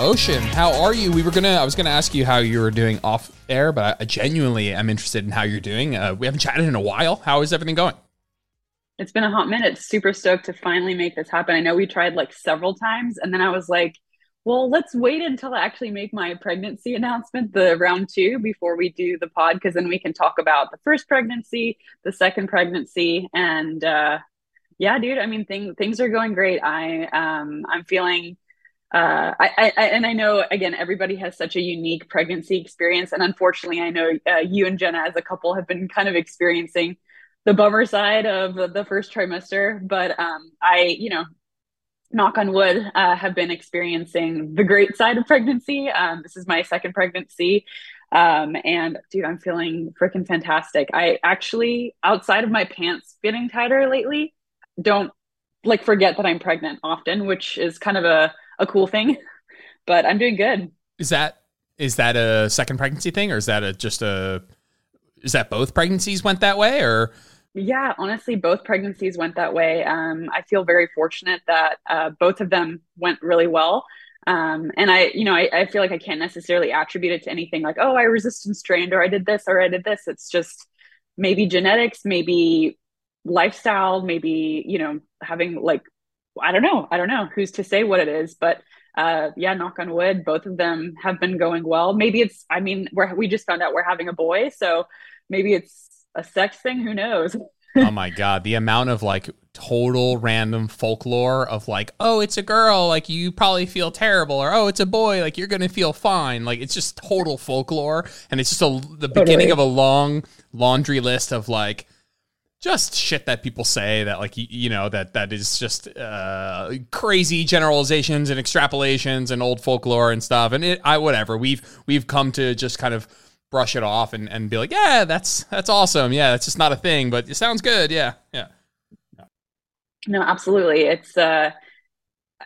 Ocean, how are you? We were gonna, I was gonna ask you how you were doing off air, but I genuinely am interested in how you're doing. Uh, we haven't chatted in a while. How is everything going? It's been a hot minute. Super stoked to finally make this happen. I know we tried like several times, and then I was like, well, let's wait until I actually make my pregnancy announcement, the round two, before we do the pod, because then we can talk about the first pregnancy, the second pregnancy, and uh, yeah, dude. I mean, thing, things are going great. I um, I'm feeling. Uh, I, I, and I know again, everybody has such a unique pregnancy experience, and unfortunately, I know uh, you and Jenna as a couple have been kind of experiencing the bummer side of the first trimester. But um, I, you know, knock on wood, uh, have been experiencing the great side of pregnancy. Um, this is my second pregnancy. Um, and dude, I'm feeling freaking fantastic. I actually, outside of my pants getting tighter lately, don't like forget that I'm pregnant often, which is kind of a, a cool thing, but I'm doing good. Is that, is that a second pregnancy thing or is that a, just a, is that both pregnancies went that way or yeah, honestly, both pregnancies went that way. Um, I feel very fortunate that uh, both of them went really well. Um, and I, you know, I, I, feel like I can't necessarily attribute it to anything like, oh, I resistance trained or I did this or I did this. It's just maybe genetics, maybe lifestyle, maybe, you know, having like, I don't know, I don't know who's to say what it is, but uh, yeah, knock on wood, both of them have been going well. Maybe it's, I mean, we're, we just found out we're having a boy. So maybe it's a sex thing. Who knows? oh my god, the amount of like total random folklore of like, oh, it's a girl, like you probably feel terrible, or oh, it's a boy, like you're gonna feel fine. Like it's just total folklore, and it's just a the beginning of a long laundry list of like just shit that people say that like you, know that that is just uh, crazy generalizations and extrapolations and old folklore and stuff and it I whatever we've we've come to just kind of brush it off and, and be like, yeah, that's that's awesome. Yeah, that's just not a thing, but it sounds good. Yeah, yeah. No, absolutely. It's uh,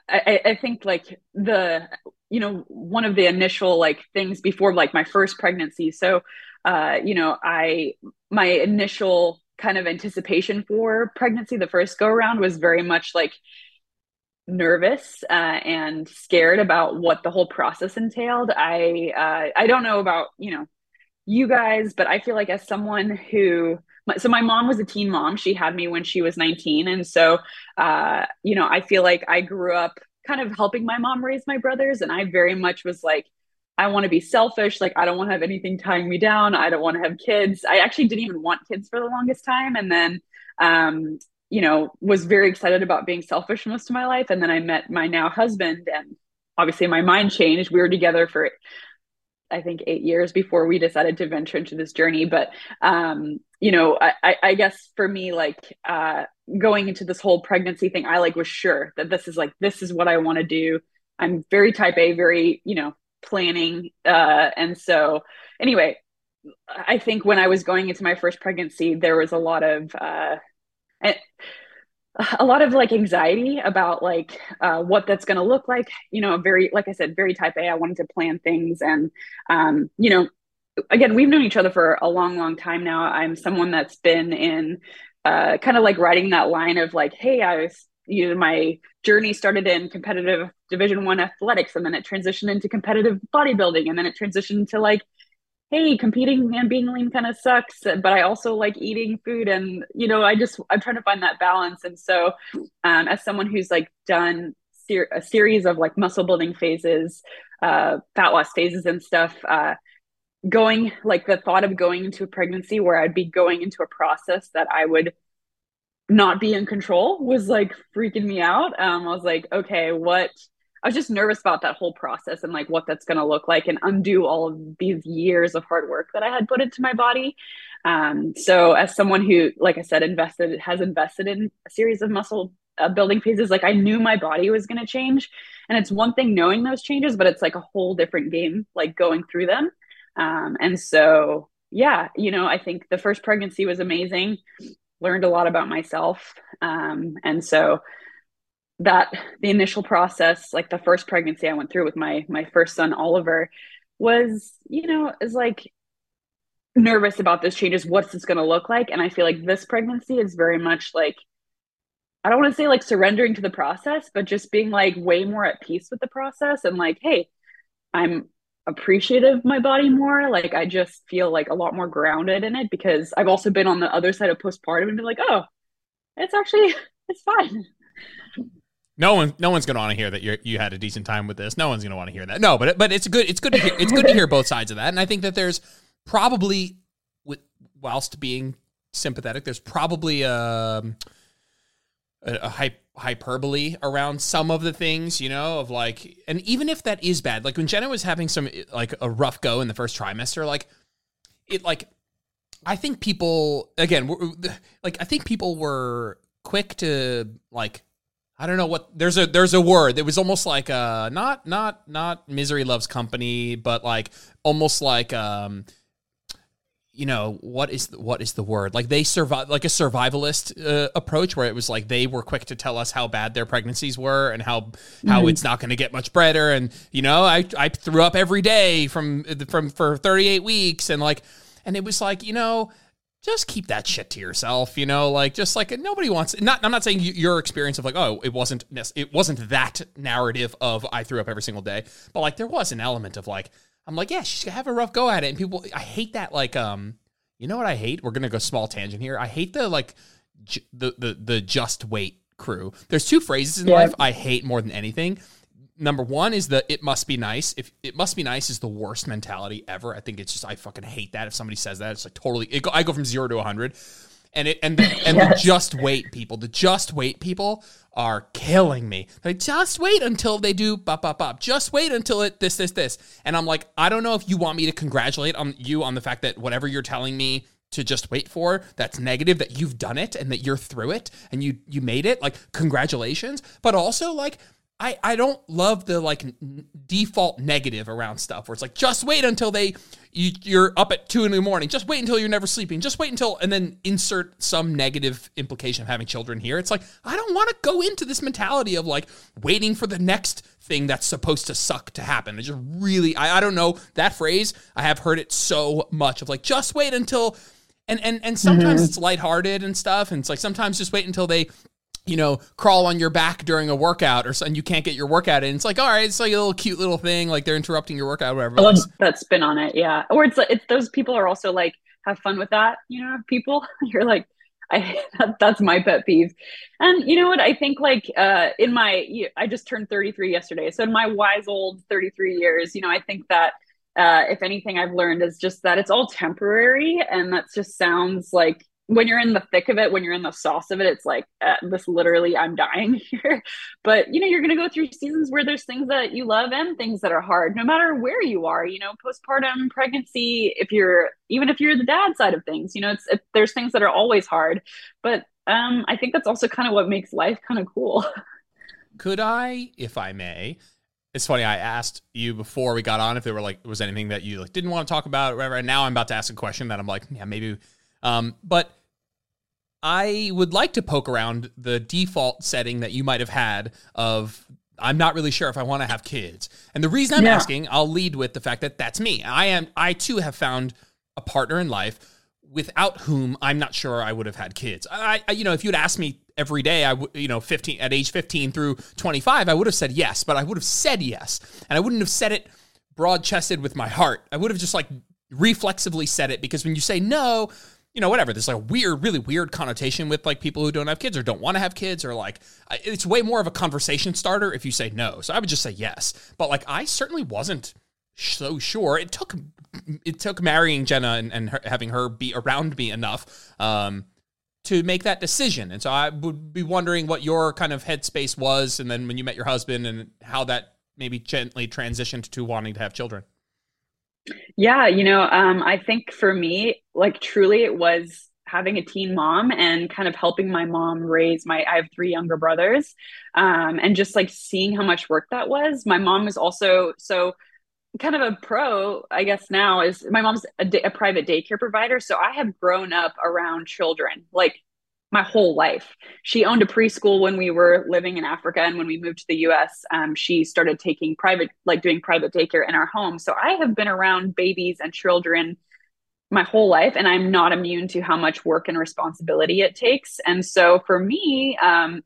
I I think like the you know one of the initial like things before like my first pregnancy. So, uh, you know, I my initial kind of anticipation for pregnancy the first go around was very much like nervous uh, and scared about what the whole process entailed. I uh, I don't know about you know you guys, but I feel like as someone who, so my mom was a teen mom. She had me when she was 19. And so, uh, you know, I feel like I grew up kind of helping my mom raise my brothers. And I very much was like, I want to be selfish. Like, I don't want to have anything tying me down. I don't want to have kids. I actually didn't even want kids for the longest time. And then, um, you know, was very excited about being selfish most of my life. And then I met my now husband, and obviously my mind changed. We were together for I think eight years before we decided to venture into this journey. But um, you know, I, I guess for me, like uh, going into this whole pregnancy thing, I like was sure that this is like this is what I want to do. I'm very type A, very you know planning, uh, and so anyway, I think when I was going into my first pregnancy, there was a lot of uh, a lot of like anxiety about like uh, what that's going to look like you know very like i said very type a. I wanted to plan things and um, you know again we've known each other for a long long time now. I'm someone that's been in uh, kind of like riding that line of like hey i was you know my journey started in competitive division one athletics and then it transitioned into competitive bodybuilding and then it transitioned to like hey, competing and being lean kind of sucks, but I also like eating food. And, you know, I just, I'm trying to find that balance. And so, um, as someone who's like done ser- a series of like muscle building phases, uh, fat loss phases and stuff, uh, going like the thought of going into a pregnancy where I'd be going into a process that I would not be in control was like freaking me out. Um, I was like, okay, what, I was just nervous about that whole process and like what that's going to look like and undo all of these years of hard work that I had put into my body. Um, so as someone who, like I said, invested has invested in a series of muscle uh, building phases, like I knew my body was going to change, and it's one thing knowing those changes, but it's like a whole different game, like going through them. Um, and so, yeah, you know, I think the first pregnancy was amazing. Learned a lot about myself, um, and so that the initial process like the first pregnancy i went through with my my first son oliver was you know is like nervous about this changes what's this going to look like? And i feel like this pregnancy is very much like i don't want to say like surrendering to the process but just being like way more at peace with the process and like hey I'm appreciative of my body more. Like I just feel like a lot more grounded in it because I've also been on the other side of postpartum and been like, oh, it's actually it's fine. No one, no one's going to want to hear that you you had a decent time with this. No one's going to want to hear that. No, but but it's good. It's good to hear. It's good to hear both sides of that. And I think that there's probably, with whilst being sympathetic, there's probably um, a, a hype hyperbole around some of the things, you know, of like, and even if that is bad, like when Jenna was having some like a rough go in the first trimester, like it, like I think people again, like I think people were quick to like I don't know what there's a there's a word. It was almost like uh not not not misery loves company, but like almost like um you know what is the, what is the word like they survive like a survivalist uh, approach where it was like they were quick to tell us how bad their pregnancies were and how how mm-hmm. it's not going to get much better and you know I I threw up every day from from for 38 weeks and like and it was like you know just keep that shit to yourself, you know, like just like nobody wants not I'm not saying your experience of like oh, it wasn't it wasn't that narrative of I threw up every single day, but like there was an element of like I'm like, yeah, she's gonna have a rough go at it. And people, I hate that. Like, um, you know what I hate? We're gonna go small tangent here. I hate the like, j- the the the just wait crew. There's two phrases in yeah. life I hate more than anything. Number one is the "it must be nice." If it must be nice is the worst mentality ever. I think it's just I fucking hate that. If somebody says that, it's like totally. It go, I go from zero to hundred and it and the, and yes. the just wait people, the just wait people are killing me. Like just wait until they do bop bop bop. Just wait until it this this this. And I'm like, I don't know if you want me to congratulate on you on the fact that whatever you're telling me to just wait for that's negative that you've done it and that you're through it and you you made it like congratulations but also like I, I don't love the like n- default negative around stuff where it's like just wait until they you, you're up at two in the morning. Just wait until you're never sleeping. Just wait until and then insert some negative implication of having children here. It's like I don't want to go into this mentality of like waiting for the next thing that's supposed to suck to happen. It just really I, I don't know that phrase. I have heard it so much of like just wait until and and and sometimes mm-hmm. it's lighthearted and stuff and it's like sometimes just wait until they you know, crawl on your back during a workout or something, you can't get your workout in. It's like, all right, it's like a little cute little thing, like they're interrupting your workout, whatever. I love that spin on it, yeah. Or it's like it's those people are also like have fun with that, you know, people. You're like, I that, that's my pet peeve. And you know what? I think like uh in my I just turned 33 yesterday. So in my wise old 33 years, you know, I think that uh if anything I've learned is just that it's all temporary and that just sounds like when you're in the thick of it, when you're in the sauce of it, it's like uh, this literally, I'm dying here. But you know, you're going to go through seasons where there's things that you love and things that are hard, no matter where you are. You know, postpartum, pregnancy. If you're even if you're the dad side of things, you know, it's it, there's things that are always hard. But um, I think that's also kind of what makes life kind of cool. Could I, if I may? It's funny. I asked you before we got on if there were like was anything that you like didn't want to talk about or whatever. And now I'm about to ask a question that I'm like, yeah, maybe um, but I would like to poke around the default setting that you might have had of I'm not really sure if I want to have kids. And the reason I'm yeah. asking, I'll lead with the fact that that's me. I am I too have found a partner in life without whom I'm not sure I would have had kids. I, I you know, if you'd asked me every day, I would, you know, 15 at age 15 through 25, I would have said yes, but I would have said yes, and I wouldn't have said it broad chested with my heart. I would have just like reflexively said it because when you say no, you know, whatever. There's like a weird, really weird connotation with like people who don't have kids or don't want to have kids, or like it's way more of a conversation starter if you say no. So I would just say yes. But like I certainly wasn't so sure. It took it took marrying Jenna and, and her, having her be around me enough um, to make that decision. And so I would be wondering what your kind of headspace was, and then when you met your husband, and how that maybe gently transitioned to wanting to have children. Yeah, you know, um, I think for me, like truly, it was having a teen mom and kind of helping my mom raise my I have three younger brothers um, and just like seeing how much work that was. My mom is also so kind of a pro, I guess now is my mom's a, a private daycare provider. So I have grown up around children. Like my whole life. She owned a preschool when we were living in Africa. And when we moved to the US, um, she started taking private, like doing private daycare in our home. So I have been around babies and children my whole life, and I'm not immune to how much work and responsibility it takes. And so for me, um,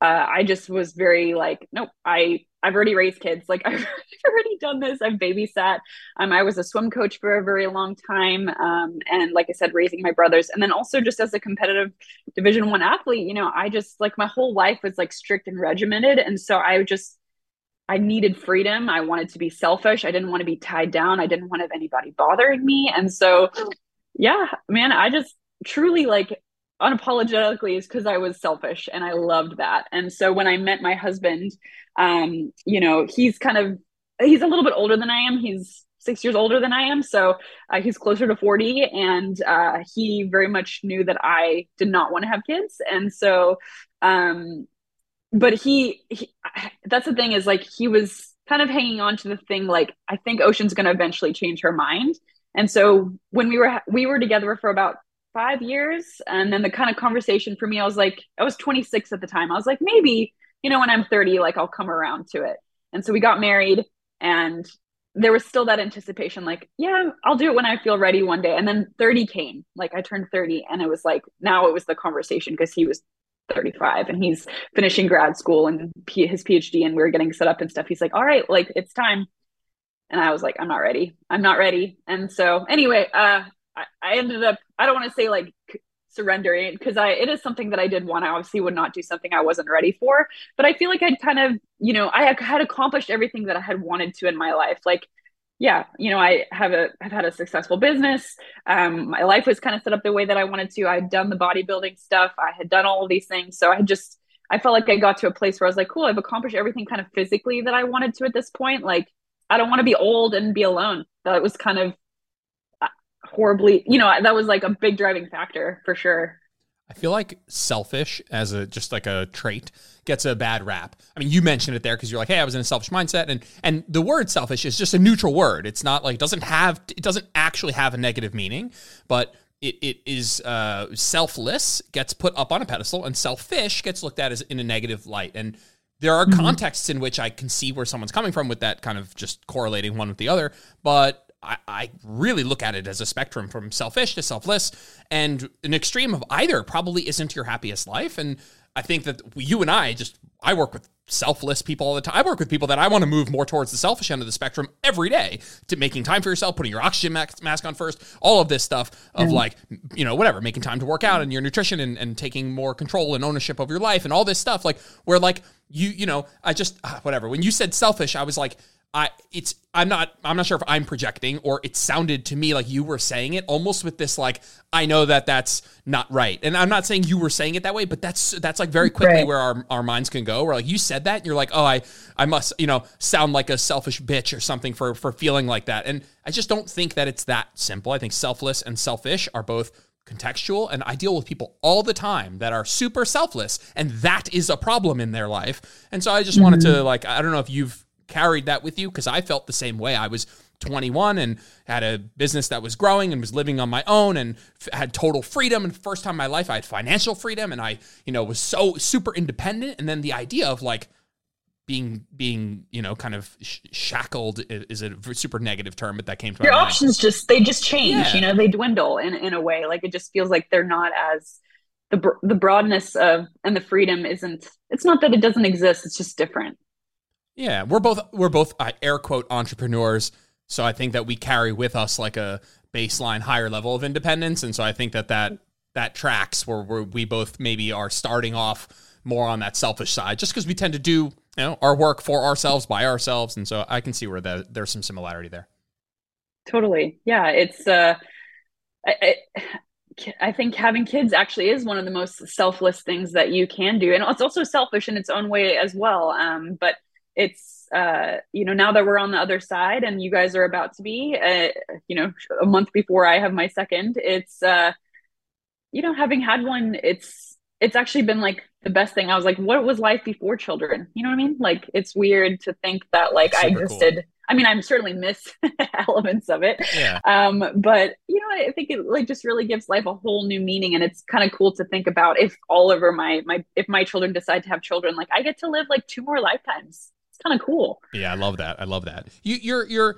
uh, I just was very like, nope, I I've already raised kids. Like I've already done this. I've babysat. Um, I was a swim coach for a very long time. Um, and like I said, raising my brothers, and then also just as a competitive Division One athlete, you know, I just like my whole life was like strict and regimented, and so I just I needed freedom. I wanted to be selfish. I didn't want to be tied down. I didn't want to have anybody bothering me, and so yeah, man, I just truly like unapologetically is because I was selfish and I loved that. And so when I met my husband, um, you know, he's kind of he's a little bit older than I am. He's six years older than I am, so uh, he's closer to forty, and uh, he very much knew that I did not want to have kids, and so. Um, but he, he that's the thing is like he was kind of hanging on to the thing like I think Ocean's going to eventually change her mind. And so when we were we were together for about five years. And then the kind of conversation for me, I was like, I was 26 at the time. I was like, maybe, you know, when I'm 30, like I'll come around to it. And so we got married and there was still that anticipation, like, yeah, I'll do it when I feel ready one day. And then 30 came, like I turned 30 and it was like, now it was the conversation because he was 35 and he's finishing grad school and P- his PhD and we are getting set up and stuff. He's like, all right, like it's time. And I was like, I'm not ready. I'm not ready. And so anyway, uh, I, I ended up I don't want to say like surrendering because I it is something that I did want. I obviously would not do something I wasn't ready for, but I feel like I'd kind of you know I had accomplished everything that I had wanted to in my life. Like yeah, you know I have a have had a successful business. Um, my life was kind of set up the way that I wanted to. I'd done the bodybuilding stuff. I had done all of these things, so I just I felt like I got to a place where I was like, cool, I've accomplished everything kind of physically that I wanted to at this point. Like I don't want to be old and be alone. That was kind of horribly, you know, that was like a big driving factor for sure. I feel like selfish as a just like a trait gets a bad rap. I mean, you mentioned it there because you're like, "Hey, I was in a selfish mindset," and and the word selfish is just a neutral word. It's not like it doesn't have it doesn't actually have a negative meaning, but it, it is uh, selfless gets put up on a pedestal, and selfish gets looked at as in a negative light. And there are mm-hmm. contexts in which I can see where someone's coming from with that kind of just correlating one with the other, but I, I really look at it as a spectrum from selfish to selfless, and an extreme of either probably isn't your happiest life. And I think that you and I just I work with selfless people all the time. I work with people that I want to move more towards the selfish end of the spectrum every day to making time for yourself, putting your oxygen mask on first, all of this stuff of mm. like, you know, whatever, making time to work out and your nutrition and, and taking more control and ownership of your life and all this stuff. Like, where like you, you know, I just, ah, whatever. When you said selfish, I was like, I it's I'm not I'm not sure if I'm projecting or it sounded to me like you were saying it almost with this like I know that that's not right. And I'm not saying you were saying it that way but that's that's like very quickly right. where our, our minds can go. Where like you said that and you're like oh I I must you know sound like a selfish bitch or something for for feeling like that. And I just don't think that it's that simple. I think selfless and selfish are both contextual and I deal with people all the time that are super selfless and that is a problem in their life. And so I just mm-hmm. wanted to like I don't know if you've carried that with you because I felt the same way. I was 21 and had a business that was growing and was living on my own and f- had total freedom. And first time in my life I had financial freedom and I you know was so super independent. And then the idea of like being being you know kind of sh- shackled is a super negative term but that came to your options just they just change yeah. you know they dwindle in in a way. Like it just feels like they're not as the the broadness of and the freedom isn't it's not that it doesn't exist it's just different yeah, we're both we're both uh, air quote entrepreneurs, so I think that we carry with us like a baseline higher level of independence, and so I think that that that tracks where, we both maybe are starting off more on that selfish side, just because we tend to do you know our work for ourselves by ourselves, and so I can see where that there's some similarity there. Totally, yeah. It's uh, I, I, I think having kids actually is one of the most selfless things that you can do, and it's also selfish in its own way as well. Um, but it's uh, you know now that we're on the other side and you guys are about to be uh, you know a month before i have my second it's uh, you know having had one it's it's actually been like the best thing. I was like what was life before children? You know what i mean? Like it's weird to think that like i existed cool. i mean i'm certainly miss elements of it. Yeah. um but you know i think it like just really gives life a whole new meaning and it's kind of cool to think about if all over my my if my children decide to have children like i get to live like two more lifetimes kind of cool. Yeah, I love that. I love that. You, you're you're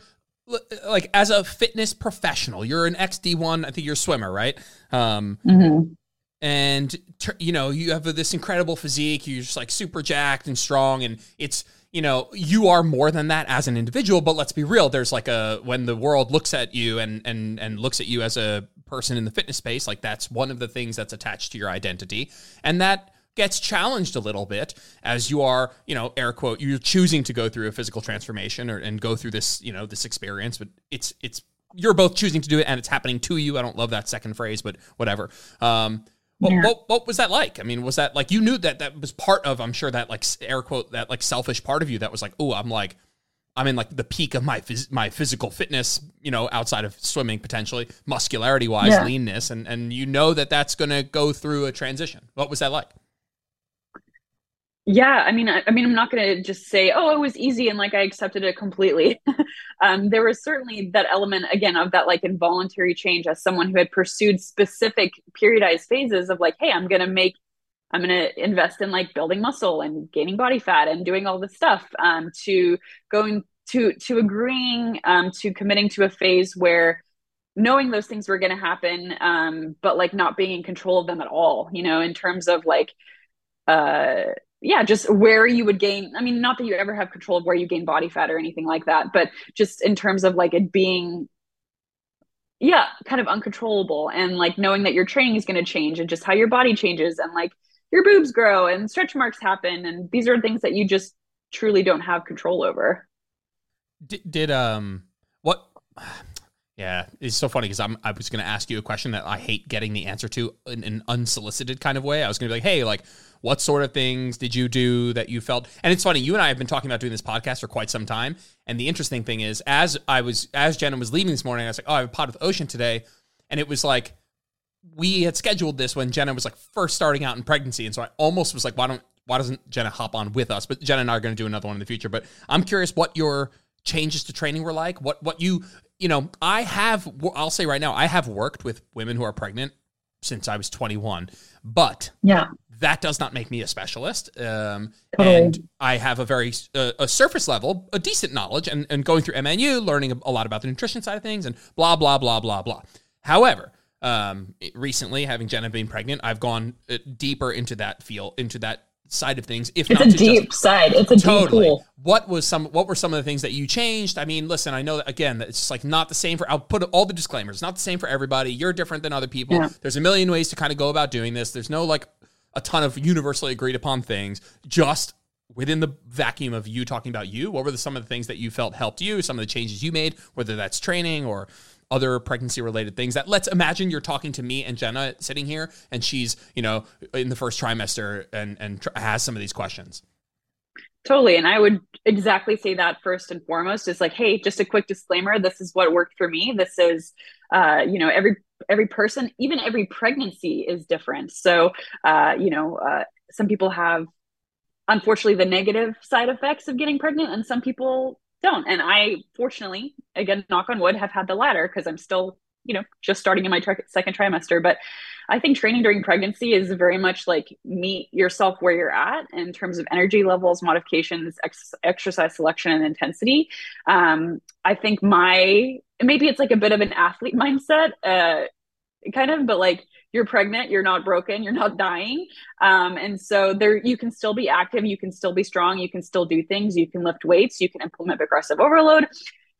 like as a fitness professional, you're an XD1. I think you're a swimmer, right? Um, mm-hmm. And you know you have this incredible physique. You're just like super jacked and strong, and it's you know, you are more than that as an individual, but let's be real, there's like a when the world looks at you and and and looks at you as a person in the fitness space, like that's one of the things that's attached to your identity. And that gets challenged a little bit as you are, you know, air quote, you're choosing to go through a physical transformation or and go through this, you know, this experience, but it's it's you're both choosing to do it and it's happening to you. I don't love that second phrase, but whatever. Um what, yeah. what, what was that like? I mean, was that like you knew that that was part of? I'm sure that like air quote that like selfish part of you that was like, oh, I'm like, I'm in like the peak of my phys- my physical fitness, you know, outside of swimming potentially, muscularity wise, yeah. leanness, and and you know that that's going to go through a transition. What was that like? Yeah, I mean, I, I mean, I'm not going to just say, "Oh, it was easy," and like I accepted it completely. um, there was certainly that element again of that like involuntary change as someone who had pursued specific periodized phases of like, "Hey, I'm going to make, I'm going to invest in like building muscle and gaining body fat and doing all this stuff," um, to going to to agreeing um, to committing to a phase where knowing those things were going to happen, um, but like not being in control of them at all. You know, in terms of like uh yeah, just where you would gain. I mean, not that you ever have control of where you gain body fat or anything like that, but just in terms of like it being, yeah, kind of uncontrollable and like knowing that your training is going to change and just how your body changes and like your boobs grow and stretch marks happen. And these are things that you just truly don't have control over. Did, did um, what? Yeah, it's so funny because I'm I was going to ask you a question that I hate getting the answer to in an unsolicited kind of way. I was going to be like, "Hey, like what sort of things did you do that you felt?" And it's funny, you and I have been talking about doing this podcast for quite some time. And the interesting thing is, as I was as Jenna was leaving this morning, I was like, "Oh, I have a pod with Ocean today," and it was like we had scheduled this when Jenna was like first starting out in pregnancy, and so I almost was like, "Why don't why doesn't Jenna hop on with us?" But Jenna and I are going to do another one in the future. But I'm curious what your changes to training were like what what you you know, I have, I'll say right now, I have worked with women who are pregnant since I was 21, but yeah, that does not make me a specialist. Um, totally. And I have a very uh, a surface level, a decent knowledge, and, and going through MNU, learning a lot about the nutrition side of things, and blah blah blah blah blah. However, um, recently, having Jenna being pregnant, I've gone uh, deeper into that field, into that side of things. If it's a deep just, side, it's a totally. deep pool. What was some? What were some of the things that you changed? I mean, listen, I know that again, that it's just like not the same for. I'll put all the disclaimers. Not the same for everybody. You're different than other people. Yeah. There's a million ways to kind of go about doing this. There's no like a ton of universally agreed upon things. Just within the vacuum of you talking about you, what were the, some of the things that you felt helped you? Some of the changes you made, whether that's training or other pregnancy related things that let's imagine you're talking to me and Jenna sitting here and she's, you know, in the first trimester and and tr- has some of these questions. Totally. And I would exactly say that first and foremost is like, hey, just a quick disclaimer. This is what worked for me. This is, uh, you know, every every person, even every pregnancy is different. So, uh, you know, uh, some people have, unfortunately, the negative side effects of getting pregnant, and some people don't. And I, fortunately, again, knock on wood, have had the latter because I'm still, you know, just starting in my tri- second trimester. But I think training during pregnancy is very much like meet yourself where you're at in terms of energy levels, modifications, ex- exercise selection, and intensity. Um, I think my maybe it's like a bit of an athlete mindset, uh, kind of, but like you're pregnant, you're not broken, you're not dying. Um, and so there you can still be active, you can still be strong, you can still do things, you can lift weights, you can implement progressive overload,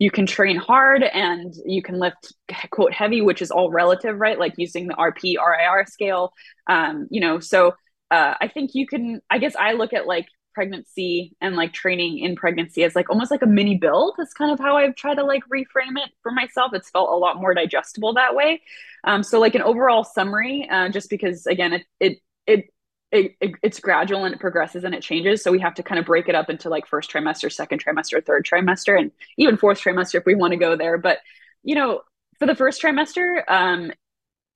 you can train hard and you can lift quote heavy, which is all relative, right? Like using the RP RIR scale. Um, you know, so uh, I think you can, I guess I look at like pregnancy and like training in pregnancy as like almost like a mini build is kind of how I've tried to like reframe it for myself. It's felt a lot more digestible that way. Um, so like an overall summary, uh, just because again, it, it, it, it, it, it's gradual and it progresses and it changes. So we have to kind of break it up into like first trimester, second trimester, third trimester, and even fourth trimester if we want to go there. But you know, for the first trimester, um,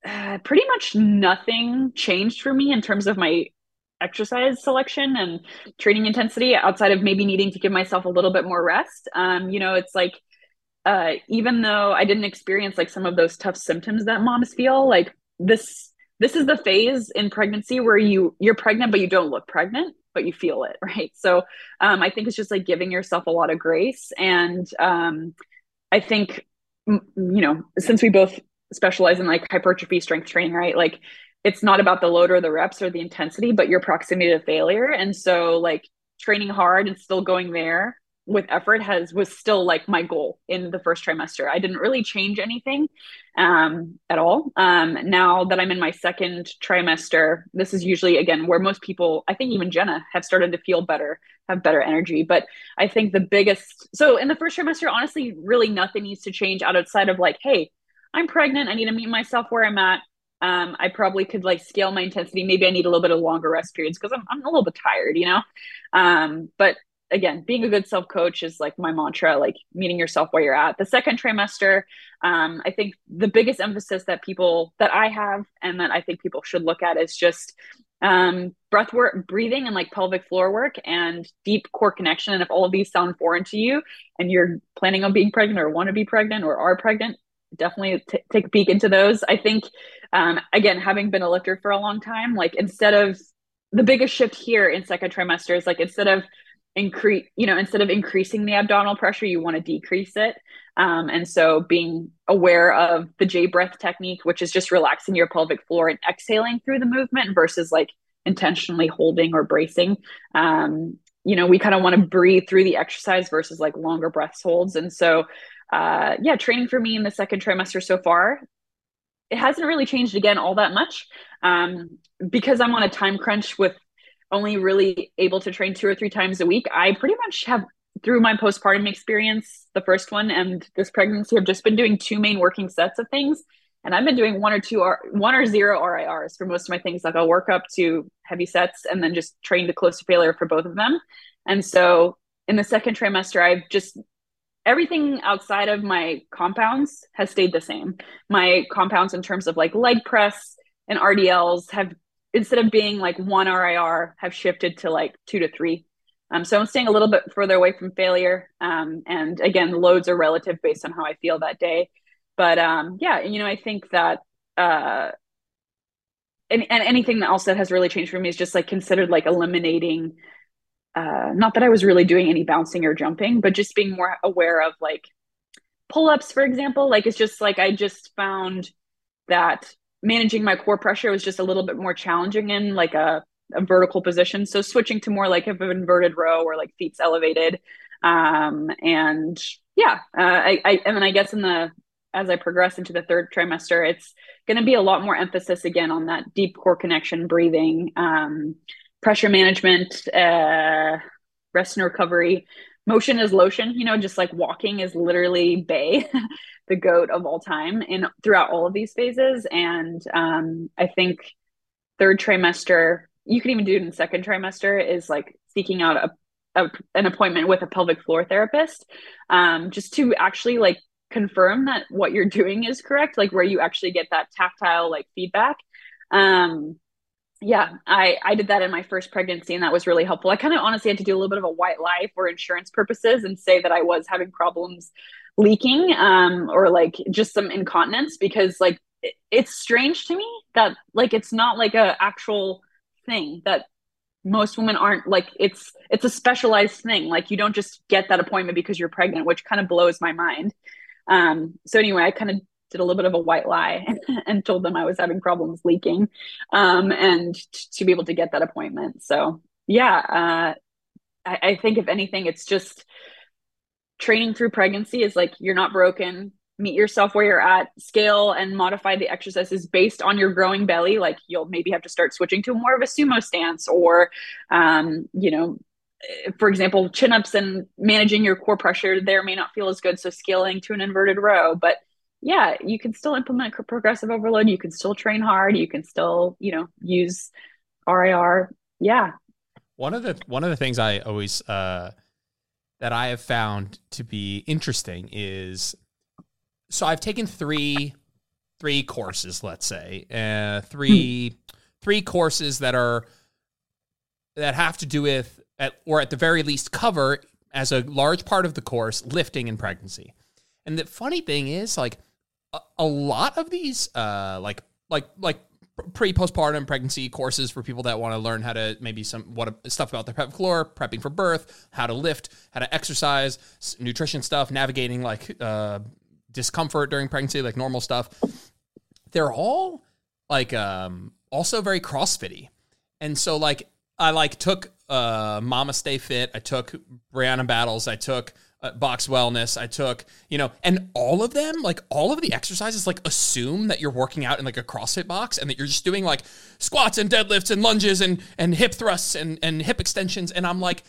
uh, pretty much nothing changed for me in terms of my exercise selection and training intensity outside of maybe needing to give myself a little bit more rest. Um, you know, it's like uh, even though I didn't experience like some of those tough symptoms that moms feel, like this this is the phase in pregnancy where you you're pregnant but you don't look pregnant but you feel it right? So um, i think it's just like giving yourself a lot of grace. And um, i think you know since we both specialize in like hypertrophy strength training right? Like it's not about the load or the reps or the intensity, but your proximity to failure. And so, like, training hard and still going there with effort has was still like my goal in the first trimester. I didn't really change anything um, at all. Um, now that I'm in my second trimester, this is usually again where most people, I think even Jenna, have started to feel better, have better energy. But I think the biggest so in the first trimester, honestly, really nothing needs to change outside of like, hey, I'm pregnant. I need to meet myself where I'm at. Um, I probably could like scale my intensity. Maybe I need a little bit of longer rest periods because I'm, I'm a little bit tired, you know? Um, but again, being a good self coach is like my mantra, like meeting yourself where you're at. The second trimester, um, I think the biggest emphasis that people that I have and that I think people should look at is just um, breath work, breathing, and like pelvic floor work and deep core connection. And if all of these sound foreign to you and you're planning on being pregnant or want to be pregnant or are pregnant, definitely t- take a peek into those. I think, um, again, having been a lifter for a long time, like instead of the biggest shift here in second trimester is like instead of increase you know instead of increasing the abdominal pressure you want to decrease it. Um, and so being aware of the j breath technique which is just relaxing your pelvic floor and exhaling through the movement versus like intentionally holding or bracing. Um, you know we kind of want to breathe through the exercise versus like longer breaths holds. And so uh, yeah training for me in the second trimester so far it hasn't really changed again all that much um, because i'm on a time crunch with only really able to train two or three times a week, I pretty much have through my postpartum experience, the first one and this pregnancy, I've just been doing two main working sets of things. And I've been doing one or two, R- one or zero RIRs for most of my things. Like I'll work up to heavy sets and then just train to close to failure for both of them. And so in the second trimester, I've just everything outside of my compounds has stayed the same. My compounds in terms of like leg press and RDLs have instead of being like one RIR, have shifted to like two to three. Um, so I'm staying a little bit further away from failure. Um, and again, loads are relative based on how I feel that day. But um, yeah, you know, I think that uh, and, and anything else that has really changed for me is just like considered like eliminating. Uh, not that I was really doing any bouncing or jumping, but just being more aware of like pull ups, for example. Like it's just like I just found that managing my core pressure was just a little bit more challenging in like a, a vertical position. So switching to more like an inverted row or like feet's elevated. Um, and yeah, uh, I, I, and then I guess in the, as I progress into the third trimester, it's going to be a lot more emphasis again on that deep core connection, breathing, um, pressure management, uh, rest and recovery. Motion is lotion, you know, just like walking is literally bay. the goat of all time in throughout all of these phases. And um, I think third trimester, you can even do it in second trimester, is like seeking out a, a an appointment with a pelvic floor therapist, um, just to actually like confirm that what you're doing is correct, like where you actually get that tactile like feedback. Um, yeah, I I did that in my first pregnancy, and that was really helpful. I kind of honestly had to do a little bit of a white lie for insurance purposes and say that I was having problems leaking um, or like just some incontinence because like it, it's strange to me that like it's not like a actual thing that most women aren't like it's it's a specialized thing like you don't just get that appointment because you're pregnant which kind of blows my mind um so anyway i kind of did a little bit of a white lie and told them i was having problems leaking um and t- to be able to get that appointment. So yeah uh I, I think if anything it's just training through pregnancy is like you're not broken. Meet yourself where you're at. Scale and modify the exercises based on your growing belly. Like you'll maybe have to start switching to more of a sumo stance or um, you know for example chin ups and managing your core pressure there may not feel as good. So scaling to an inverted row but yeah you can still implement progressive overload you can still train hard you can still you know use rir yeah one of the one of the things i always uh that I have found to be interesting is so I've taken three three courses, let's say, uh, three hmm. three courses that are that have to do with at, or at the very least cover as a large part of the course lifting and pregnancy. And the funny thing is, like a, lot of these, uh, like like like pre postpartum pregnancy courses for people that want to learn how to maybe some what stuff about their prep floor, prepping for birth, how to lift, how to exercise, nutrition stuff, navigating like uh, discomfort during pregnancy, like normal stuff. They're all like um, also very CrossFitty, and so like I like took uh, Mamastefit. I took Brianna Battles. I took uh, Box Wellness. I took, you know, and all of them, like all of the exercises, like assume that you're working out in like a CrossFit box and that you're just doing like squats and deadlifts and lunges and and hip thrusts and and hip extensions. And I'm like,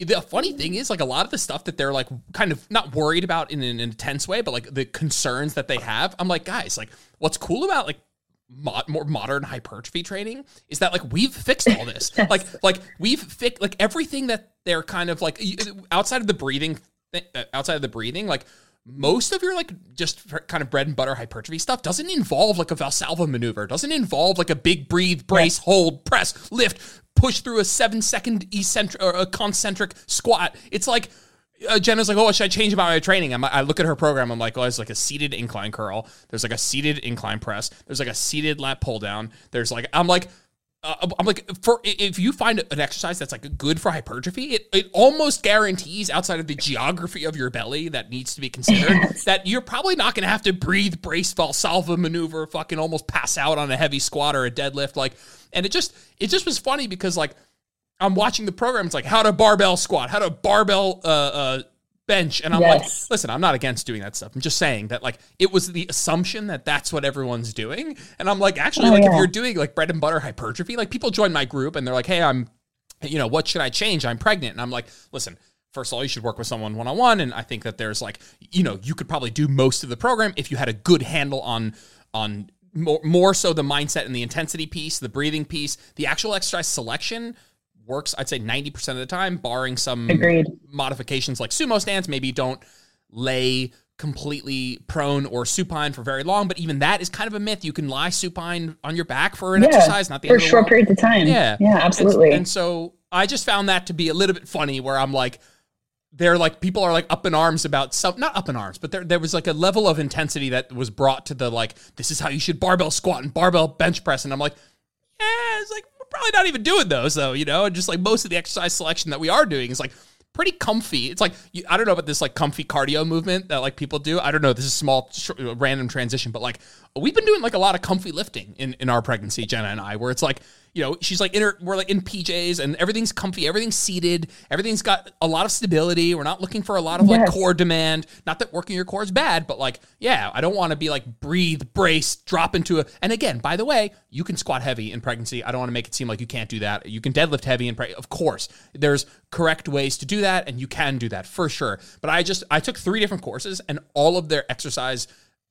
the funny thing is like a lot of the stuff that they're like kind of not worried about in an intense way but like the concerns that they have i'm like guys like what's cool about like mod, more modern hypertrophy training is that like we've fixed all this yes. like like we've fixed like everything that they're kind of like outside of the breathing uh, outside of the breathing like most of your like just kind of bread and butter hypertrophy stuff doesn't involve like a Valsalva maneuver, doesn't involve like a big breathe, brace, yeah. hold, press, lift, push through a seven second eccentric or a concentric squat. It's like uh, Jenna's like, oh, should I change about my training? I'm, i look at her program. I'm like, oh, it's like a seated incline curl. There's like a seated incline press. There's like a seated lat pull down. There's like, I'm like, uh, I'm like, for if you find an exercise that's like good for hypertrophy, it, it almost guarantees outside of the geography of your belly that needs to be considered that you're probably not going to have to breathe, brace, Valsalva maneuver, fucking almost pass out on a heavy squat or a deadlift. Like, and it just, it just was funny because like I'm watching the program. It's like how to barbell squat, how to barbell, uh, uh, bench and i'm yes. like listen i'm not against doing that stuff. I'm just saying that like it was the assumption that that's what everyone's doing. And i'm like actually oh, like yeah. if you're doing like bread and butter hypertrophy like people join my group and they're like hey i'm you know what should i change? I'm pregnant. And i'm like listen first of all you should work with someone one-on-one. And i think that there's like you know you could probably do most of the program if you had a good handle on on more, more so the mindset and the intensity piece the breathing piece the actual exercise selection works, I'd say 90% of the time, barring some Agreed. modifications like sumo stance. Maybe don't lay completely prone or supine for very long, but even that is kind of a myth. You can lie supine on your back for an yeah, exercise, not the for short periods of time. Yeah, yeah, absolutely. And, and, so I just found that to be a little bit funny, where I'm like, they're like people are like up in arms about some not up in arms, but there there was like a level of intensity that was brought to the like this is how you should barbell squat and barbell bench press, and I'm like, yeah, it's like probably not even doing those though, you know, and just like most of the exercise selection that we are doing is like pretty comfy. It's like you, I don't know about this like comfy cardio movement that like people do. I don't know. This is small, random transition, but like we've been doing like a lot of comfy lifting in in our pregnancy, Jenna and I, where it's like you know, she's like in her, we're like in PJs and everything's comfy, everything's seated, everything's got a lot of stability. We're not looking for a lot of like core demand. Not that working your core is bad, but like, yeah, I don't want to be like breathe, brace, drop into a. And again, by the way, you can squat heavy in pregnancy. I don't want to make it seem like you can't do that. You can deadlift heavy in pregnancy. Of course, there's correct ways to do that, and you can do that for sure. But I just I took three different courses, and all of their exercise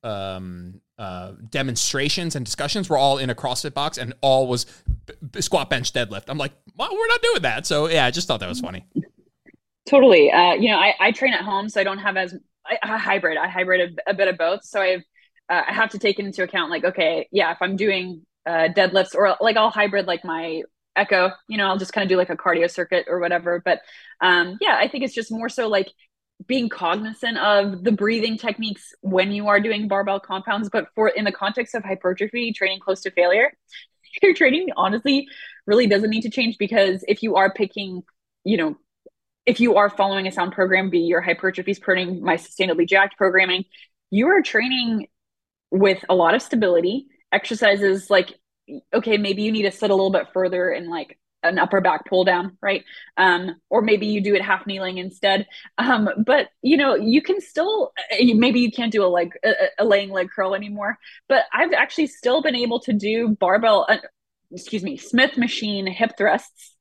um, uh, demonstrations and discussions were all in a CrossFit box, and all was b- squat, bench, deadlift. I'm like, well, we're not doing that. So yeah, I just thought that was funny. Totally. Uh, you know, I, I train at home, so I don't have as I hybrid. I hybrid a, a, bit of both. So I've uh, I have to take into account like, okay, yeah, if I'm doing uh, deadlifts or like I'll hybrid like my echo, you know, I'll just kind of do like a cardio circuit or whatever. But um, yeah, I think it's just more so like being cognizant of the breathing techniques when you are doing barbell compounds but for in the context of hypertrophy training close to failure your training honestly really doesn't need to change because if you are picking you know if you are following a sound program be your hypertrophy pruning my sustainably jacked programming you are training with a lot of stability exercises like okay maybe you need to sit a little bit further and like an upper back pull down, right? Um, or maybe you do it half kneeling instead. Um, but you know, you can still maybe you can't do a leg a, a, laying leg curl anymore. But I've actually still been able to do barbell, uh, excuse me, Smith machine hip thrusts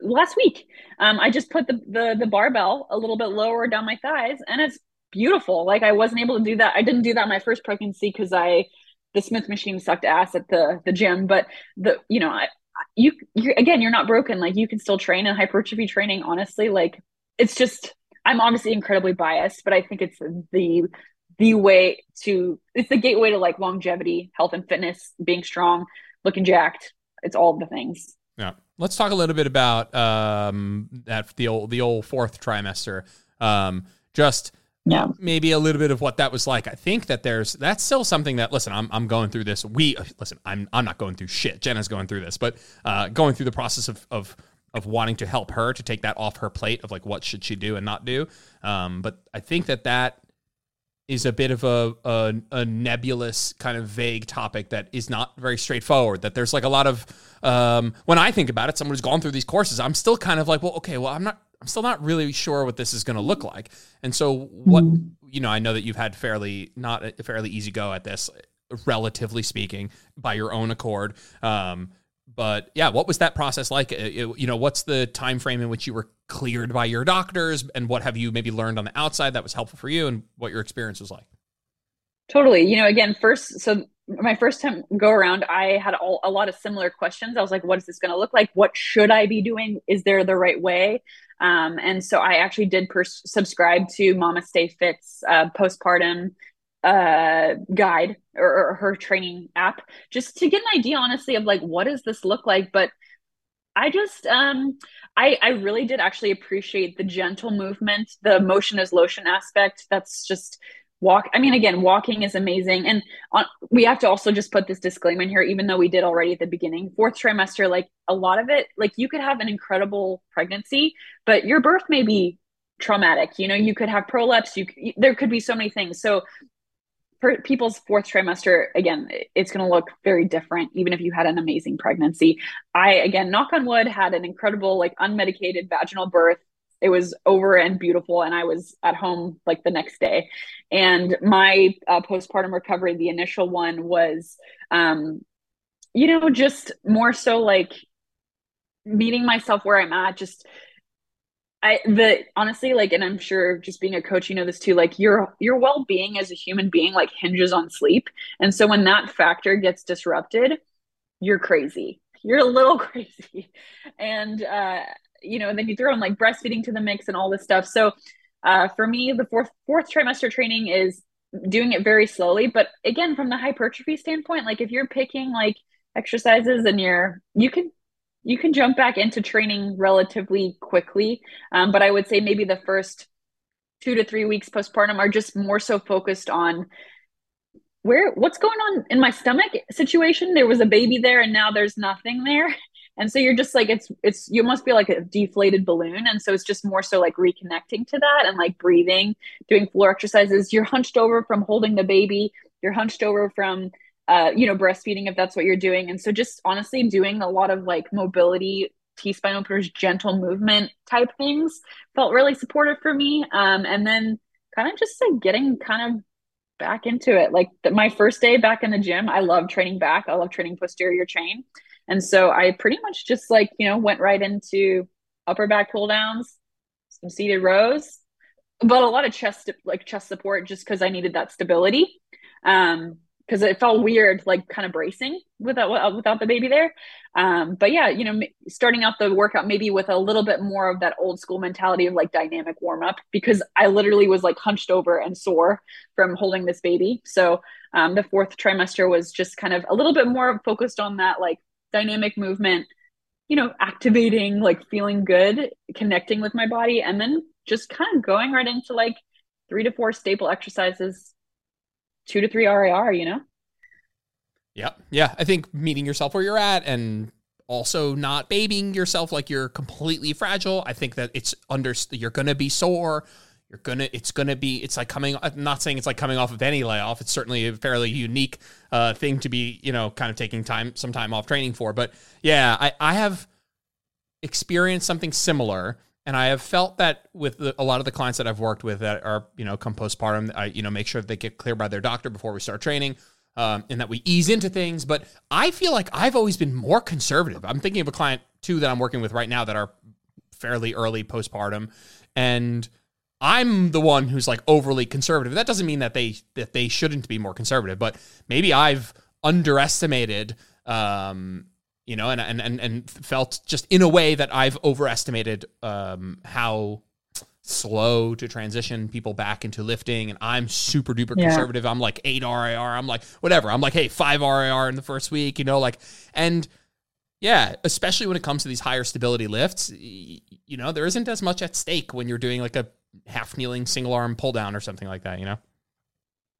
last week. Um, I just put the, the the barbell a little bit lower down my thighs, and it's beautiful. Like I wasn't able to do that. I didn't do that my first pregnancy because I the Smith machine sucked ass at the the gym, but the you know I, you you're again you're not broken. Like you can still train in hypertrophy training honestly. Like it's just i'm obviously incredibly biased but i think it's the the way to it's the gateway to like longevity health and fitness being strong looking jacked. It's all the things. Yeah. Let's talk a little bit about um that the old the old fourth trimester. Um just yeah. Maybe a little bit of what that was like. I think that there's that's still something that listen i'm, I'm going through this. We listen i'm i'm not going through shit. Jenna's going through this but uh going through the process of of of wanting to help her to take that off her plate of like what should she do and not do. Um but i think that that is a bit of a, a, a nebulous kind of vague topic that is not very straightforward. That there's like a lot of um, when I think about it, someone who's gone through these courses, I'm still kind of like, well, okay, well, I'm not I'm still not really sure what this is going to look like. And so what mm-hmm. you know, I know that you've had fairly not a fairly easy go at this, relatively speaking, by your own accord. Um, but yeah, what was that process like? It, you know, what's the time frame in which you were cleared by your doctors, and what have you maybe learned on the outside that was helpful for you, and what your experience was like? Totally. You know, again, first, so my first time go around, I had all, a lot of similar questions. I was like, what is this going to look like? What should I be doing? Is there the right way? Um, and so I actually did pers- subscribe to Mamastefit's uh, postpartum uh, guide or, or, her training app just to get an idea, honestly, of like, what does this look like? But I just, um, I, I really did actually appreciate the gentle movement, the motion as lotion aspect. That's just walk i mean again walking is amazing. And on, we have to also just put this disclaimer in here even though we did already at the beginning fourth trimester like a lot of it like you could have an incredible pregnancy but your birth may be traumatic. You know you could have prolapse you there could be so many things. So for people's fourth trimester again it's going to look very different even if you had an amazing pregnancy. I again knock on wood had an incredible like unmedicated vaginal birth it was over and beautiful and i was at home like the next day. And my uh, postpartum recovery the initial one was um you know just more so like meeting myself where i'm at just I the honestly like and I'm sure just being a coach you know this too like your your well-being as a human being like hinges on sleep. And so when that factor gets disrupted you're crazy. You're a little crazy. And uh you know, and then you throw in like breastfeeding to the mix and all this stuff. So uh, for me, the fourth fourth trimester training is doing it very slowly. But again, from the hypertrophy standpoint, like if you're picking like exercises and you're you can you can jump back into training relatively quickly. Um, but I would say maybe the first two to three weeks postpartum are just more so focused on where what's going on in my stomach situation there was a baby there and now there's nothing there and so you're just like it's it's you must be like a deflated balloon. And so it's just more so like reconnecting to that and like breathing doing floor exercises. You're hunched over from holding the baby. You're hunched over from uh, you know breastfeeding if that's what you're doing. And so just honestly doing a lot of like mobility t spine openers gentle movement type things felt really supportive for me. Um, and then kind of just like getting kind of back into it. Like the, my first day back in the gym i love training back. I love training posterior chain. And so I pretty much just like, you know, went right into upper back pull downs, some seated rows, but a lot of chest like chest support just because I needed that stability. Um, because it felt weird, like kind of bracing without without the baby there. Um, but yeah, you know, starting out the workout maybe with a little bit more of that old school mentality of like dynamic warm up because I literally was like hunched over and sore from holding this baby. So um, the fourth trimester was just kind of a little bit more focused on that like dynamic movement, you know, activating, like feeling good, connecting with my body, and then just kind of going right into like three to four staple exercises, two to three RIR, you know? Yeah. Yeah. I think meeting yourself where you're at and also not babying yourself like you're completely fragile. I think that it's under, you're going to be sore you're gonna it's gonna be it's like coming i'm not saying it's like coming off of any layoff it's certainly a fairly unique uh, thing to be you know kind of taking time some time off training for but yeah i i have experienced something similar and i have felt that with the, a lot of the clients that i've worked with that are you know come postpartum i you know make sure that they get cleared by their doctor before we start training um, and that we ease into things. But i feel like i've always been more conservative. I'm thinking of a client too that i'm working with right now that are fairly early postpartum. And I'm the one who's like overly conservative. That doesn't mean that they that they shouldn't be more conservative, but maybe I've underestimated um you know and and and, and felt just in a way that I've overestimated um how slow to transition people back into lifting and I'm super duper yeah. conservative. I'm like 8 RIR. I'm like whatever. I'm like hey, 5 RIR in the first week, you know, like and yeah, especially when it comes to these higher stability lifts, you know, there isn't as much at stake when you're doing like a half kneeling single arm pull down or something like that, you know?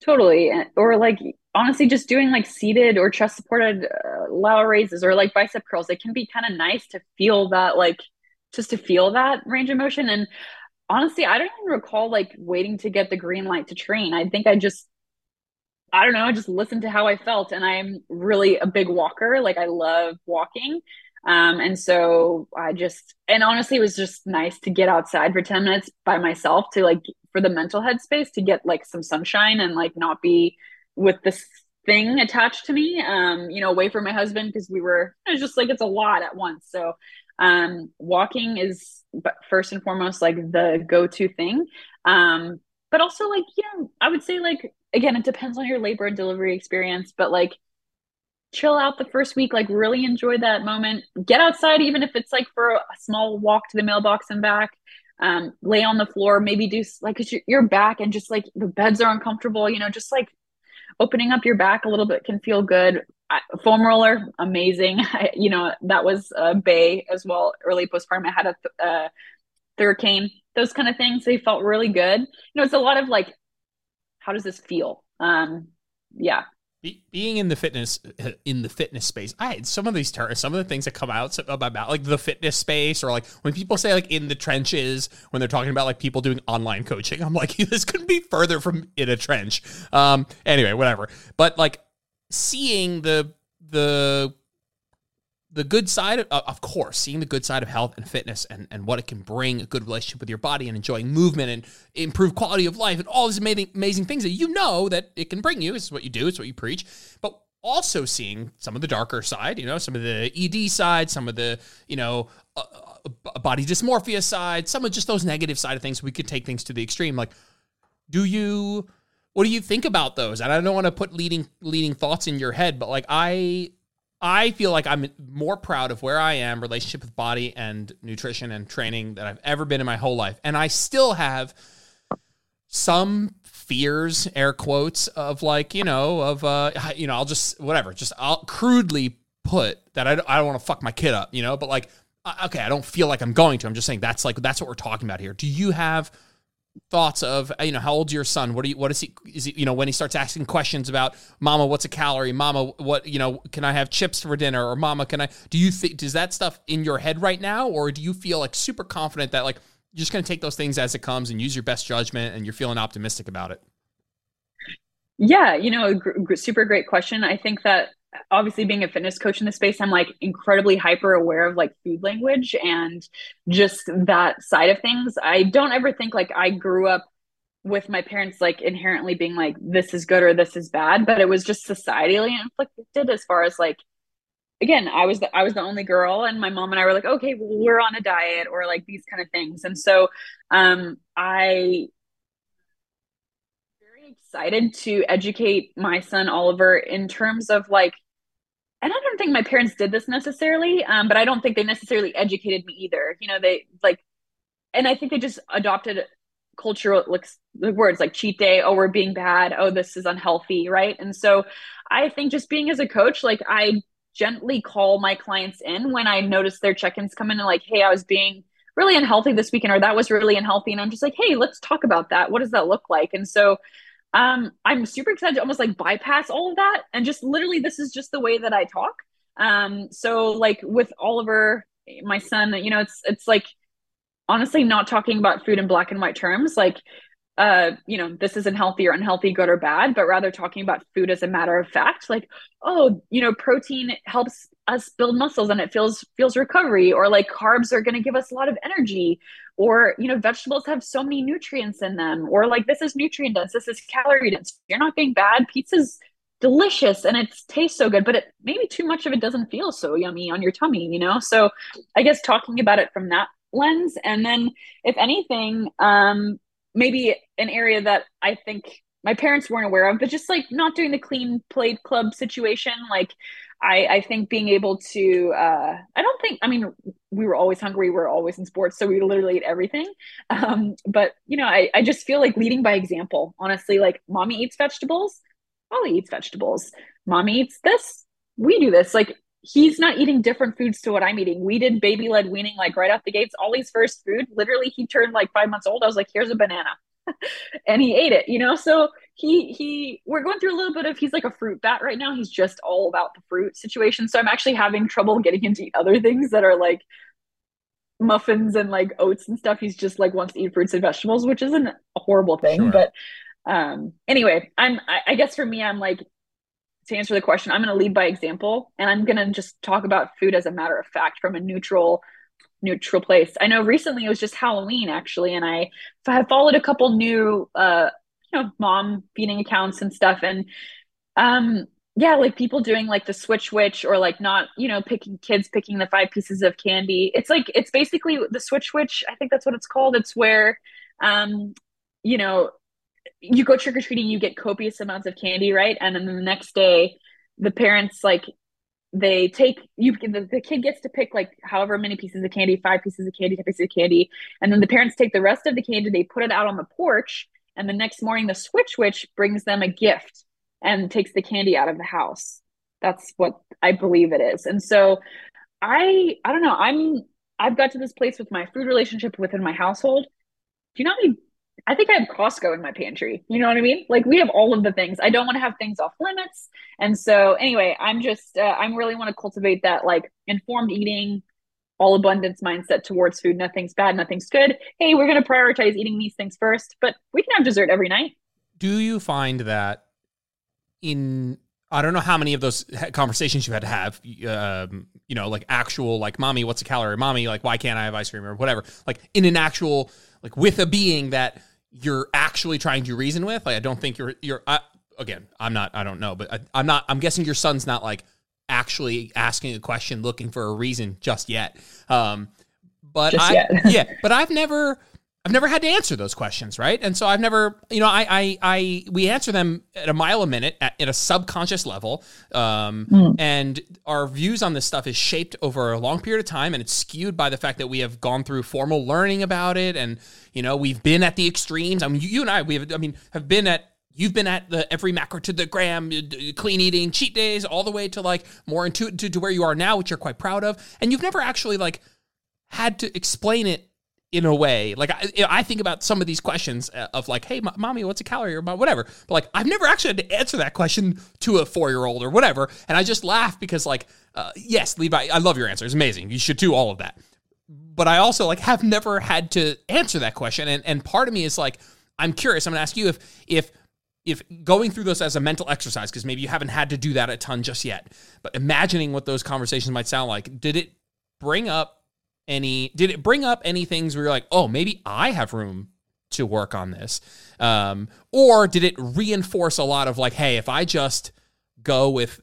Totally. Or like honestly, just doing like seated or chest supported uh, lateral raises or like bicep curls, it can be kind of nice to feel that, like, just to feel that range of motion. And honestly, I don't even recall like waiting to get the green light to train. I think I just, I don't know, I just listened to how I felt. And I'm really a big walker. Like I love walking. Um, and so I just, and honestly, it was just nice to get outside for 10 minutes by myself to like, for the mental headspace to get like some sunshine and like not be with this thing attached to me, um, you know, away from my husband because we were, it was just like, it's a lot at once. So um, walking is first and foremost like the go-to thing. Um, but also like, you know, I would say like again, it depends on your labor and delivery experience, but like chill out the first week, like really enjoy that moment. Get outside, even if it's like for a small walk to the mailbox and back. Um, lay on the floor, maybe do like cause you're back and just like the beds are uncomfortable, you know, just like opening up your back a little bit can feel good. I, foam roller, amazing. I, you know, that was a bay as well. Early postpartum, I had a, a Theracane, those kind of things. They felt really good. You know, it's a lot of like, how does this feel? Um, yeah, being in the fitness in the fitness space i had some of these terms some of the things that come out about like the fitness space or like when people say like in the trenches when they're talking about like people doing online coaching i'm like this couldn't be further from in a trench. Um anyway whatever. But like seeing the the the good side of, of course seeing the good side of health and fitness and, and what it can bring a good relationship with your body and enjoying movement and improve quality of life and all these amazing amazing things that you know that it can bring you. It's what you do. It's what you preach. But also seeing some of the darker side you know some of the ed side some of the you know uh body dysmorphia side some of just those negative side of things. We could take things to the extreme. Like do you what do you think about those? And i don't want to put leading leading thoughts in your head but like i I feel like I'm more proud of where I am, relationship with body and nutrition and training that I've ever been in my whole life. And I still have some fears, air quotes, of like, you know, of, uh, you know, I'll just, whatever, just I'll crudely put that I, don't, I don't want to fuck my kid up, you know, but like, okay, I don't feel like I'm going to. I'm just saying that's like, that's what we're talking about here. Do you have thoughts of uh, you know how old's your son? What do you what is he is he you know when he starts asking questions about mama what's a calorie? Mama what you know can i have chips for dinner? or mama can i do you think does that stuff in your head right now? Or do you feel like super confident that like you're just going to take those things as it comes and use your best judgment and you're feeling optimistic about it? Yeah you know gr- super great question. I think that obviously being a fitness coach in the space i'm like incredibly hyper aware of like food language and just that side of things. I don't ever think like i grew up with my parents like inherently being like this is good or this is bad but it was just societally inflicted as far as like again i was the i was the only girl and my mom and i were like okay well, we're on a diet or like these kind of things. And so um i very excited to educate my son oliver in terms of like and I don't think my parents did this necessarily, um, but I don't think they necessarily educated me either. You know, they like, and I think they just adopted cultural the words like cheat day. Oh, we're being bad. Oh, this is unhealthy, right? And so, I think just being as a coach, like I gently call my clients in when I notice their check-ins come in and like, hey, I was being really unhealthy this weekend, or that was really unhealthy, and I'm just like, hey, let's talk about that. What does that look like? And so um, I'm super excited to almost like bypass all of that and just literally this is just the way that I talk. Um, so like with Oliver, my son, you know, it's it's like honestly not talking about food in black and white terms. Like uh, you know, this isn't healthy or unhealthy, good or bad, but rather talking about food as a matter of fact. Like, oh, you know, protein helps us build muscles and it feels feels recovery, or like carbs are going to give us a lot of energy, or you know, vegetables have so many nutrients in them, or like this is nutrient dense, this is calorie dense. You're not being bad. Pizza's delicious and it tastes so good, but it maybe too much of it doesn't feel so yummy on your tummy, you know? So I guess talking about it from that lens and then if anything um maybe an area that I think my parents weren't aware of, but just like not doing the clean plate club situation. Like I, I think being able to, uh, I don't think, I mean, we were always hungry. We were always in sports. So we literally ate everything. Um, but you know, I, I just feel like leading by example, honestly, like mommy eats vegetables. Ollie eats vegetables. Mommy eats this. We do this. Like he's not eating different foods to what I'm eating. We did baby led weaning like right out the gates. Ollie's first food, literally, he turned like five months old. I was like, here's a banana. and he ate it, you know? So he, he, we're going through a little bit of, he's like a fruit bat right now. He's just all about the fruit situation. So I'm actually having trouble getting him to eat other things that are like muffins and like oats and stuff. He's just like wants to eat fruits and vegetables, which isn't a horrible thing. Sure. But um, anyway, I'm I, I guess for me, I'm like to answer the question, I'm going to lead by example, and I'm going to just talk about food as a matter of fact from a neutral neutral place. I know recently it was just Halloween actually, and I have followed a couple new uh you know mom feeding accounts and stuff, and um yeah, like people doing like the switch witch or like not, you know, picking kids picking the five pieces of candy. It's like it's basically the switch witch. I think that's what it's called. It's where um, you know, you go trick or treating, you get copious amounts of candy, right? And then the next day, the parents like they take you the, the kid gets to pick like however many pieces of candy five pieces of candy ten pieces of candy and then the parents take the rest of the candy they put it out on the porch and the next morning the switch witch brings them a gift and takes the candy out of the house. That's what I believe it is. And so I I don't know, I'm I've got to this place with my food relationship within my household. Do you know how many I think I have Costco in my pantry. You know what I mean? Like we have all of the things. I don't want to have things off limits. And so anyway, I'm just uh, I'm really want to cultivate that like informed eating, all abundance mindset towards food. Nothing's bad, nothing's good. Hey, we're going to prioritize eating these things first, but we can have dessert every night. Do you find that in I don't know how many of those conversations you had to have, um, you know, like actual, like, mommy, what's a calorie? Mommy, like, why can't I have ice cream or whatever? Like, in an actual, like, with a being that you're actually trying to reason with. Like, I don't think you're, you're, I, again, I'm not, I don't know, but I, I'm not, I'm guessing your son's not like actually asking a question, looking for a reason just yet. Um, but just I, yeah, but I've never, I've never had to answer those questions, right? And so I've never, you know, I, I, I we answer them at a mile a minute at, at a subconscious level, um, mm. and our views on this stuff is shaped over a long period of time, and it's skewed by the fact that we have gone through formal learning about it, and you know, we've been at the extremes. I mean, you, you and I, we have, I mean, have been at You've been at the every macro to the gram, clean eating, cheat days, all the way to like more intuitive to, to where you are now, which you're quite proud of. And you've never actually like had to explain it in a way. Like I, I, think about some of these questions uh, of like, "Hey, mommy, what's a calorie?" or whatever. But like, I've never actually had to answer that question to a four year old or whatever, and I just laugh because like, uh, yes, Levi, I love your answer. It's amazing. You should do all of that. But I also like have never had to answer that question, and and part of me is like, I'm curious. I'm gonna ask you if if if going through this as a mental exercise because maybe you haven't had to do that a ton just yet but imagining what those conversations might sound like did it bring up any did it bring up any things where you're like, oh, maybe I have room to work on this? Um, or did it reinforce a lot of like, hey, if I just go with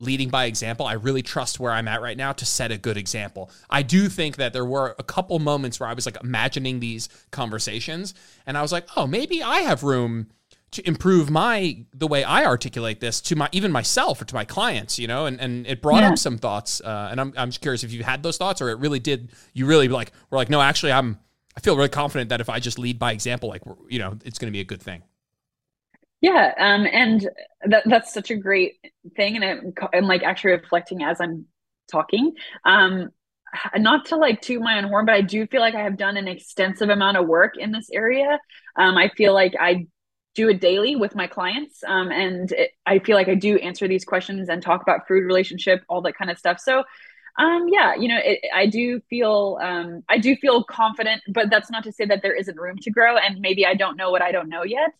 leading by example, I really trust where I'm at right now to set a good example. I do think that there were a couple moments where I was like imagining these conversations and I was like, oh, maybe I have room to improve my the way I articulate this to my even myself or to my clients, you know, and, and it brought yeah. up some thoughts. Uh, and I'm I'm just curious if you had those thoughts or it really did you really like were like, no, actually I'm I feel really confident that if I just lead by example, like you know, it's gonna be a good thing. Yeah, um, and that that's such a great thing, and I'm, I'm like actually reflecting as I'm talking. Um, not to like toot my own horn, but I do feel like I have done an extensive amount of work in this area. Um, I feel like I do it daily with my clients um, and it, i feel like i do answer these questions and talk about food relationship all that kind of stuff. So um, yeah you know it, i do feel um, i do feel confident but that's not to say that there isn't room to grow and maybe i don't know what i don't know yet.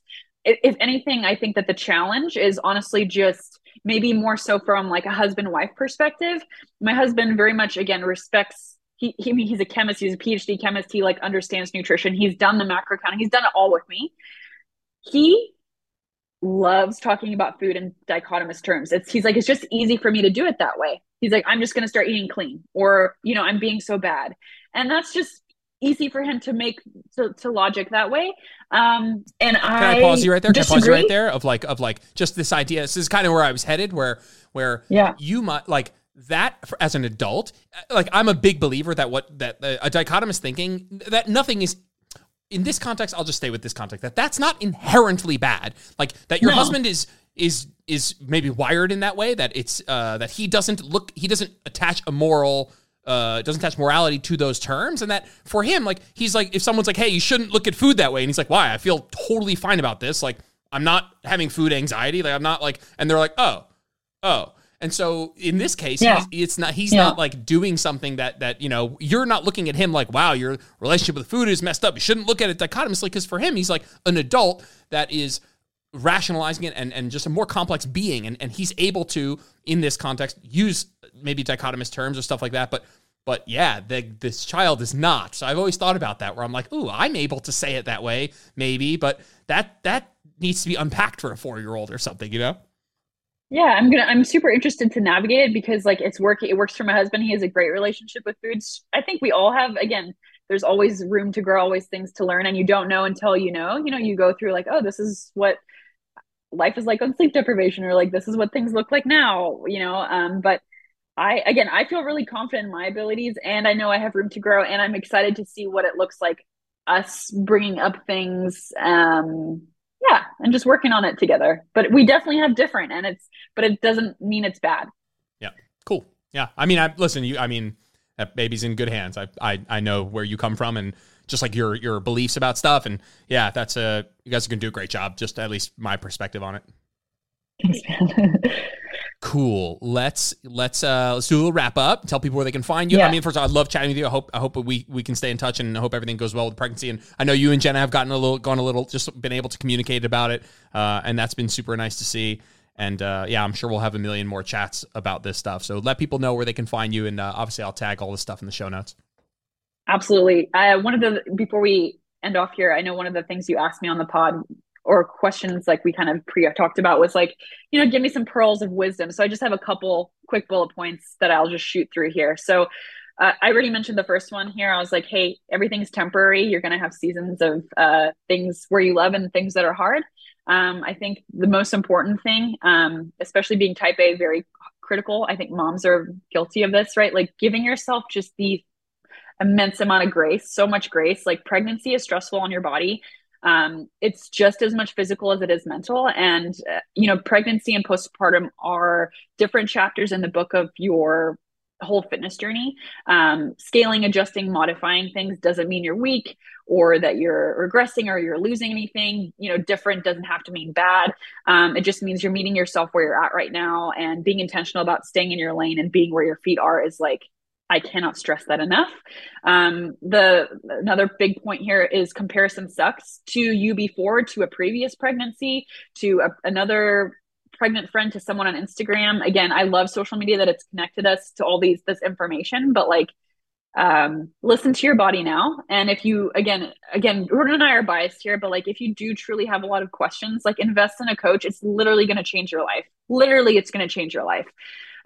If, if anything i think that the challenge is honestly just maybe more so from like a husband wife perspective. My husband very much again respects he, he he's a chemist he's a phd chemist he like understands nutrition. He's done the macro counting he's done it all with me he loves talking about food in dichotomous terms. It's he's like, it's just easy for me to do it that way. He's like, I'm just gonna start eating clean, or you know, I'm being so bad. And that's just easy for him to make to, to logic that way. Um and Can I, I pause you right there? Can I pause you right there of like of like just this idea. This is kind of where I was headed, where where yeah you might like that as an adult like i'm a big believer that what that uh, a dichotomous thinking that nothing is in this context, I'll just stay with this context that that's not inherently bad. Like that your no. husband is is is maybe wired in that way that it's uh, that he doesn't look he doesn't attach a moral uh, doesn't attach morality to those terms, and that for him, like he's like if someone's like, hey, you shouldn't look at food that way, and he's like, why? I feel totally fine about this. Like I'm not having food anxiety. Like I'm not like, and they're like, oh, oh. And so in this case, yeah. it's not he's yeah. not like doing something that that you know you're not looking at him like wow your relationship with food is messed up. You shouldn't look at it dichotomously because for him he's like an adult that is rationalizing it and, and just a more complex being and, and he's able to in this context use maybe dichotomous terms or stuff like that but but yeah the, this child is not so i've always thought about that where i'm like ooh i'm able to say it that way maybe but that that needs to be unpacked for a four year old or something you know yeah i'm gonna i'm super interested to navigate it because like it's working it works for my husband. He has a great relationship with foods i think we all have again there's always room to grow always things to learn and you don't know until you know. You know you go through like oh this is what life is like on sleep deprivation or like this is what things look like now you know um but i again i feel really confident in my abilities and i know i have room to grow and i'm excited to see what it looks like us bringing up things um yeah and just working on it together but we definitely have different and it's but it doesn't mean it's bad yeah cool yeah i mean i listen you i mean that baby's in good hands i i, I know where you come from and just like your your beliefs about stuff. And yeah, that's a you guys are gonna do a great job. Just at least my perspective on it. Thanks, man. cool. Let's let's uh let's do a little wrap up. Tell people where they can find you. Yeah. I mean, first of all, I love chatting with you. I hope I hope we we can stay in touch and I hope everything goes well with the pregnancy. And I know you and Jenna have gotten a little gone a little just been able to communicate about it. Uh, and that's been super nice to see. And uh, yeah, I'm sure we'll have a million more chats about this stuff. So let people know where they can find you. And uh, obviously, I'll tag all this stuff in the show notes. Absolutely. Uh, one of the before we end off here, I know one of the things you asked me on the pod or questions like we kind of pre talked about was like, you know, give me some pearls of wisdom. So I just have a couple quick bullet points that I'll just shoot through here. So uh, I already mentioned the first one here. I was like, hey, everything's temporary. You're going to have seasons of uh, things where you love and things that are hard. Um, I think the most important thing, um, especially being type A, very critical. I think moms are guilty of this, right? Like giving yourself just the immense amount of grace, so much grace. Like pregnancy is stressful on your body. Um, it's just as much physical as it is mental. And, uh, you know, pregnancy and postpartum are different chapters in the book of your whole fitness journey. Um, scaling, adjusting, modifying things doesn't mean you're weak or that you're regressing or you're losing anything. You know, different doesn't have to mean bad. Um, it just means you're meeting yourself where you're at right now and being intentional about staying in your lane and being where your feet are is like I cannot stress that enough. Um, the another big point here is comparison sucks to you before, to a previous pregnancy, to a, another pregnant friend, to someone on Instagram. Again, I love social media that it's connected us to all these this information, but like um listen to your body now and if you again again Jordan and I are biased here but like if you do truly have a lot of questions like invest in a coach it's literally going to change your life literally it's going to change your life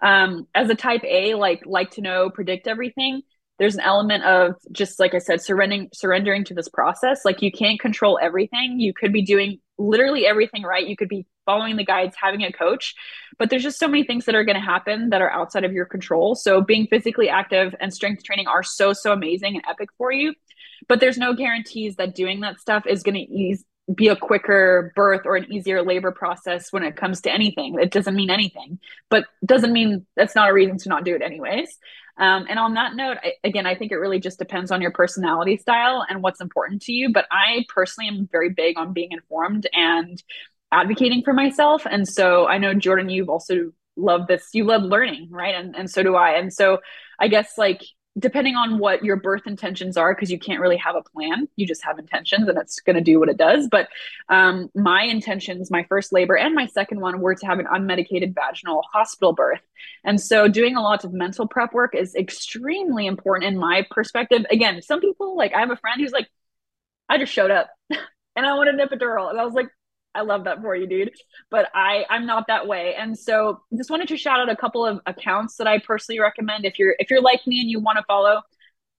um, as a type A, like like to know, predict everything. There's an element of just like I said, surrendering surrendering to this process. Like you can't control everything. You could be doing literally everything right. You could be following the guides, having a coach, but there's just so many things that are going to happen that are outside of your control. So being physically active and strength training are so so amazing and epic for you, but there's no guarantees that doing that stuff is going to ease be a quicker birth or an easier labor process when it comes to anything. It doesn't mean anything, but doesn't mean that's not a reason to not do it anyways. Um, and on that note, I, again, I think it really just depends on your personality style and what's important to you. But I personally am very big on being informed and advocating for myself. And so I know Jordan, you've also loved this. You love learning, right? And and so do I. And so I guess like depending on what your birth intentions are because you can't really have a plan you just have intentions and it's going to do what it does. But um, my intentions my first labor and my second one were to have an unmedicated vaginal hospital birth. And so doing a lot of mental prep work is extremely important in my perspective. Again some people like i have a friend who's like i just showed up and i want an epidural. And i was like I love that for you, dude. But I I'm not that way. And so just wanted to shout out a couple of accounts that I personally recommend if you're if you're like me and you want to follow.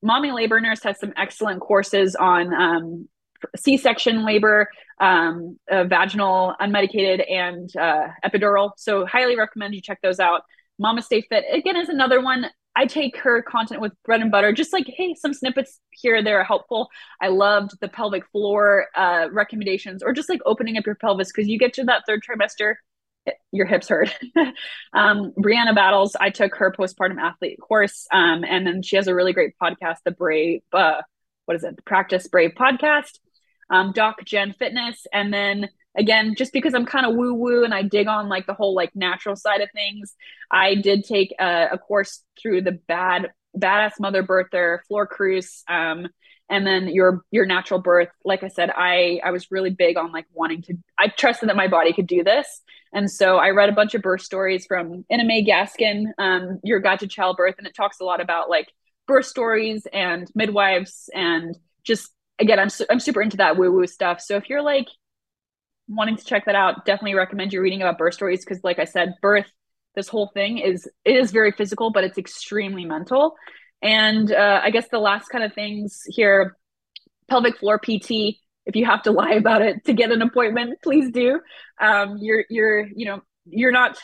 Mommy Labor Nurse has some excellent courses on um, C-section labor, um, uh, vaginal, unmedicated, and uh, epidural. So highly recommend you check those out. Mamastefit again is another one. I take her content with bread and butter, just like, hey, some snippets here there are helpful. I loved the pelvic floor uh, recommendations, or just like opening up your pelvis because you get to that third trimester, your hips hurt. um, Brianna Battles, I took her postpartum athlete course, um, and then she has a really great podcast, the Brave, uh, what is it, the Practice Brave podcast. Um, Doc Jen Fitness, and then again, just because I'm kind of woo woo and I dig on like the whole like natural side of things, I did take a, a course through the bad badass mother birther, Flor Cruz, um, and then your your natural birth. Like I said, I I was really big on like wanting to. I trusted that my body could do this, and so I read a bunch of birth stories from May Gaskin, um, Your Guide to Childbirth, and it talks a lot about like birth stories and midwives and just again, I'm su- I'm super into that woo woo stuff. So if you're like wanting to check that out, definitely recommend you reading about birth stories because, like I said, birth, this whole thing is it is very physical, but it's extremely mental. And uh, I guess the last kind of things here, pelvic floor PT. If you have to lie about it to get an appointment, please do. Um, you're you're you know you're not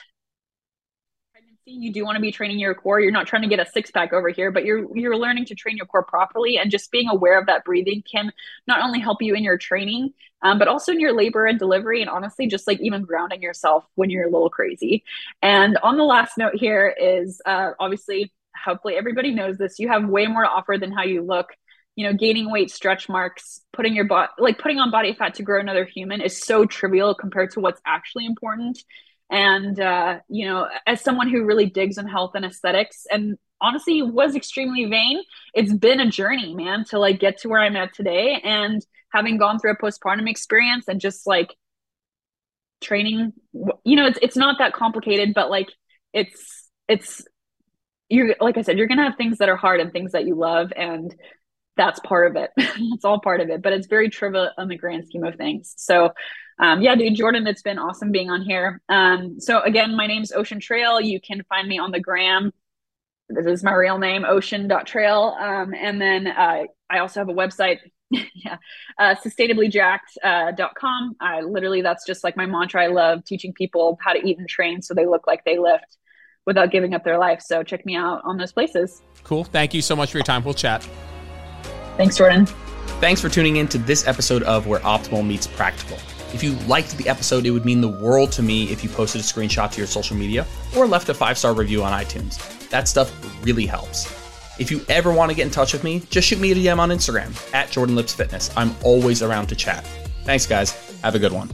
you do want to be training your core. You're not trying to get a six pack over here, but you're you're learning to train your core properly. And just being aware of that breathing can not only help you in your training, um, but also in your labor and delivery. And honestly, just like even grounding yourself when you're a little crazy. And on the last note here is uh, obviously, hopefully everybody knows this. You have way more to offer than how you look you know gaining weight stretch marks putting your body like putting on body fat to grow another human is so trivial compared to what's actually important and uh, you know as someone who really digs in health and aesthetics and honestly was extremely vain it's been a journey man to like get to where i'm at today and having gone through a postpartum experience and just like training you know it's, it's not that complicated but like it's it's you're like i said you're gonna have things that are hard and things that you love and that's part of it it's all part of it but it's very trivial on the grand scheme of things so um, yeah, dude, Jordan, it's been awesome being on here. Um, so again, my name's Ocean Trail. You can find me on the gram. This is my real name, ocean.trail. Um, and then uh, I also have a website, yeah, uh, sustainablyjacked.com. Uh, I literally, that's just like my mantra. I love teaching people how to eat and train so they look like they lift without giving up their life. So check me out on those places. Cool. Thank you so much for your time. We'll chat. Thanks, Jordan. Thanks for tuning in to this episode of Where Optimal Meets Practical. If you liked the episode, it would mean the world to me if you posted a screenshot to your social media or left a five star review on iTunes. That stuff really helps. If you ever want to get in touch with me, just shoot me a DM on Instagram at Jordan Lips Fitness. I'm always around to chat. Thanks, guys. Have a good one.